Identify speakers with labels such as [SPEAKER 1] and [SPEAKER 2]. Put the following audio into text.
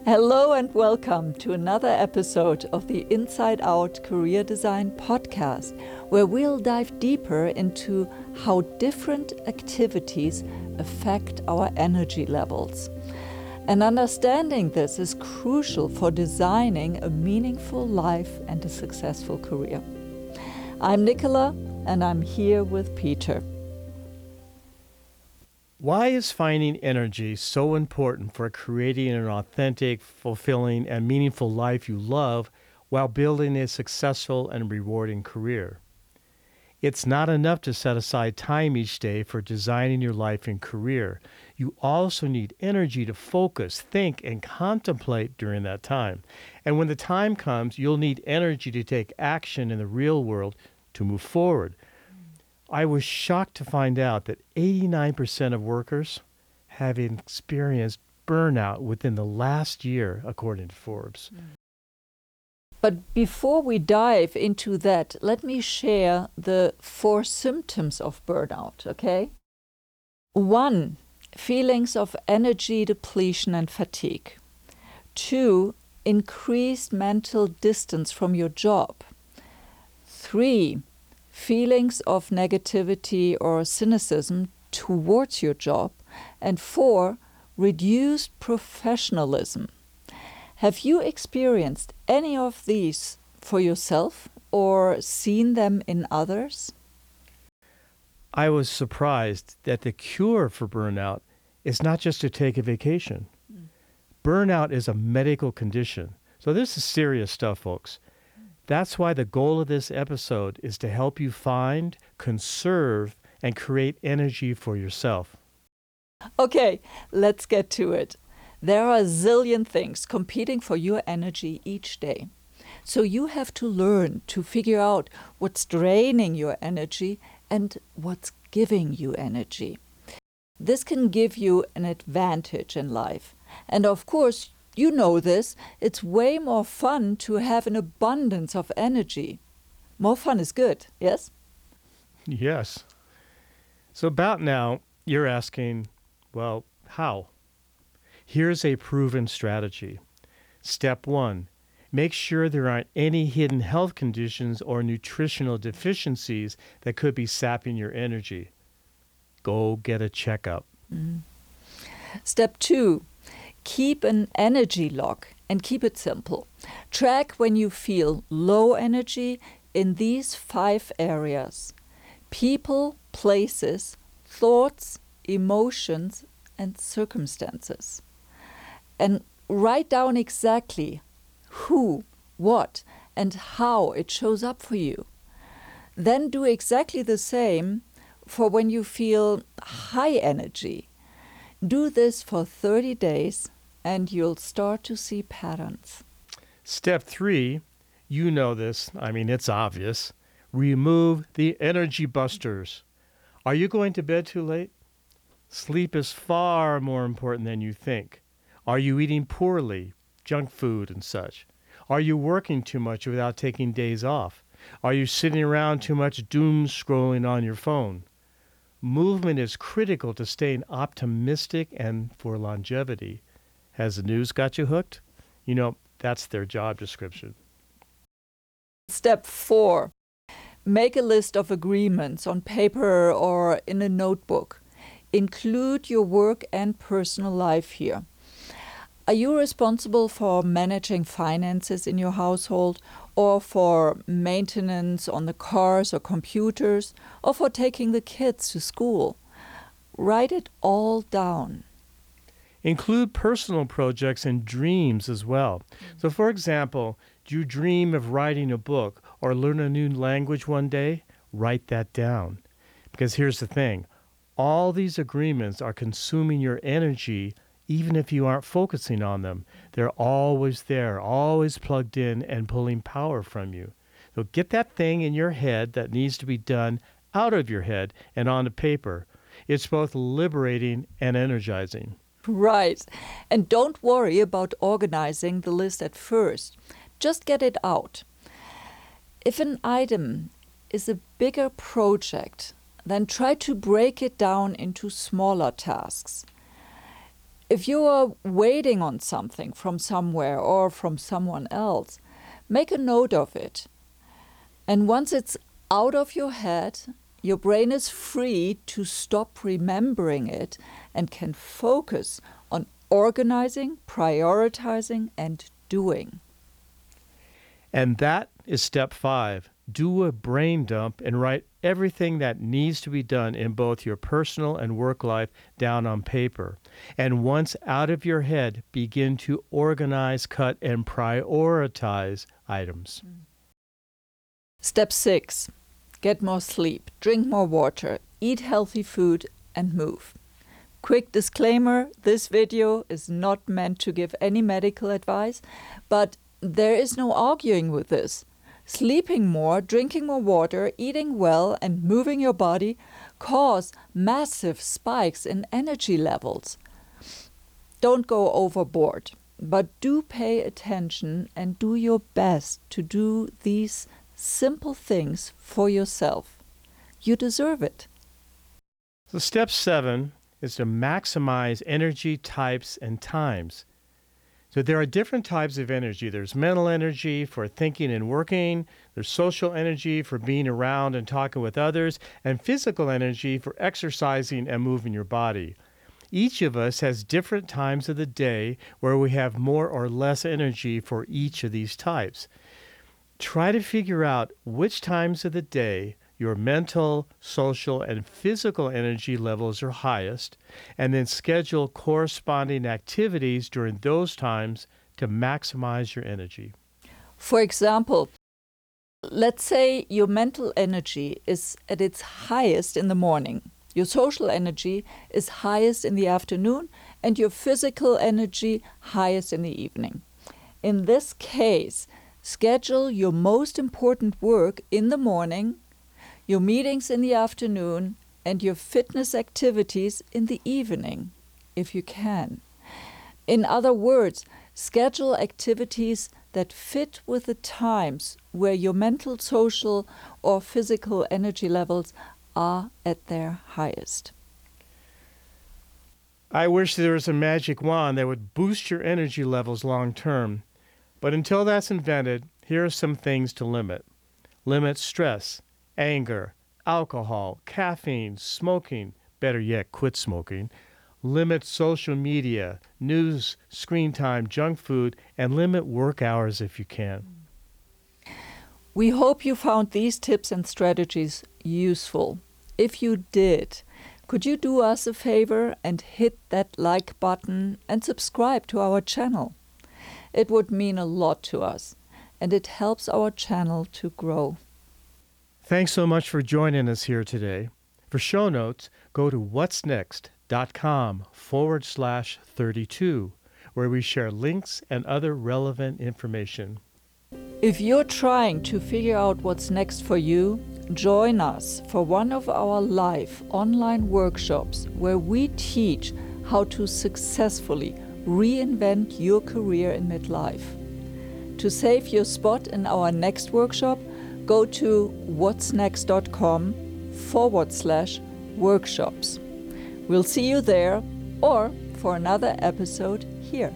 [SPEAKER 1] Hello and welcome to another episode of the Inside Out Career Design podcast, where we'll dive deeper into how different activities affect our energy levels. And understanding this is crucial for designing a meaningful life and a successful career. I'm Nicola, and I'm here with Peter.
[SPEAKER 2] Why is finding energy so important for creating an authentic, fulfilling, and meaningful life you love while building a successful and rewarding career? It's not enough to set aside time each day for designing your life and career. You also need energy to focus, think, and contemplate during that time. And when the time comes, you'll need energy to take action in the real world to move forward. I was shocked to find out that 89% of workers have experienced burnout within the last year, according to Forbes. Mm.
[SPEAKER 1] But before we dive into that, let me share the four symptoms of burnout, okay? One, feelings of energy depletion and fatigue. Two, increased mental distance from your job. Three, feelings of negativity or cynicism towards your job, and four, reduced professionalism. Have you experienced any of these for yourself or seen them in others?
[SPEAKER 2] I was surprised that the cure for burnout is not just to take a vacation. Mm. Burnout is a medical condition. So, this is serious stuff, folks. That's why the goal of this episode is to help you find, conserve, and create energy for yourself.
[SPEAKER 1] Okay, let's get to it. There are a zillion things competing for your energy each day. So you have to learn to figure out what's draining your energy and what's giving you energy. This can give you an advantage in life. And of course, you know this, it's way more fun to have an abundance of energy. More fun is good, yes?
[SPEAKER 2] Yes. So, about now, you're asking, well, how? Here's a proven strategy. Step one make sure there aren't any hidden health conditions or nutritional deficiencies that could be sapping your energy. Go get a checkup. Mm-hmm.
[SPEAKER 1] Step two Keep an energy log and keep it simple. Track when you feel low energy in these five areas people, places, thoughts, emotions, and circumstances. And write down exactly who, what, and how it shows up for you. Then do exactly the same for when you feel high energy do this for 30 days and you'll start to see patterns.
[SPEAKER 2] Step three, you know this, I mean, it's obvious. Remove the energy busters. Are you going to bed too late? Sleep is far more important than you think. Are you eating poorly, junk food and such? Are you working too much without taking days off? Are you sitting around too much doom scrolling on your phone? Movement is critical to staying optimistic and for longevity. Has the news got you hooked? You know, that's their job description.
[SPEAKER 1] Step four make a list of agreements on paper or in a notebook. Include your work and personal life here. Are you responsible for managing finances in your household or for maintenance on the cars or computers, or for taking the kids to school. Write it all down.
[SPEAKER 2] Include personal projects and dreams as well. Mm-hmm. So, for example, do you dream of writing a book or learn a new language one day? Write that down. Because here's the thing all these agreements are consuming your energy even if you aren't focusing on them. They're always there, always plugged in and pulling power from you. So get that thing in your head that needs to be done out of your head and onto paper. It's both liberating and energizing.
[SPEAKER 1] Right. And don't worry about organizing the list at first. Just get it out. If an item is a bigger project, then try to break it down into smaller tasks If you are waiting on something from somewhere or from someone else, make a note of it. And once it's out of your head, your brain is free to stop remembering it and can focus on organizing, prioritizing, and doing.
[SPEAKER 2] And that is step five. Do a brain dump and write everything that needs to be done in both your personal and work life down on paper. And once out of your head, begin to organize, cut, and prioritize items.
[SPEAKER 1] Step six get more sleep, drink more water, eat healthy food, and move. Quick disclaimer this video is not meant to give any medical advice, but there is no arguing with this. Sleeping more, drinking more water, eating well, and moving your body cause massive spikes in energy levels. Don't go overboard, but do pay attention and do your best to do these simple things for yourself. You deserve it.
[SPEAKER 2] So, step seven is to maximize energy types and times. So there are different types of energy. There's mental energy for thinking and working, there's social energy for being around and talking with others, and physical energy for exercising and moving your body. Each of us has different times of the day where we have more or less energy for each of these types. Try to figure out which times of the day your mental, social, and physical energy levels are highest, and then schedule corresponding activities during those times to maximize your energy.
[SPEAKER 1] For example, let's say your mental energy is at its highest in the morning, your social energy is highest in the afternoon, and your physical energy highest in the evening. In this case, schedule your most important work in the morning your meetings in the afternoon, and your fitness activities in the evening, if you can. In other words, schedule activities that fit with the times where your mental, social, or physical energy levels are at their highest.
[SPEAKER 2] I wish there was a magic wand that would boost your energy levels long term. But until that's invented, here are some things to limit limit stress, anger, alcohol, caffeine, smoking, better yet, quit smoking, limit social media, news, screen time, junk food, and limit work hours if you can.
[SPEAKER 1] We hope you found these tips and strategies useful. If you did, could you do us a favor and hit that like button and subscribe to our channel? It would mean a lot to us, and it helps our channel to grow.
[SPEAKER 2] Thanks so much for joining us here today. For show notes, go to whatsnext.com forward slash 32, where we share links and other relevant information.
[SPEAKER 1] If you're trying to figure out what's next for you, join us for one of our live online workshops where we teach how to successfully reinvent your career in midlife. To save your spot in our next workshop, go to whatsnext.com forward slash workshops. We'll see you there or for another episode here.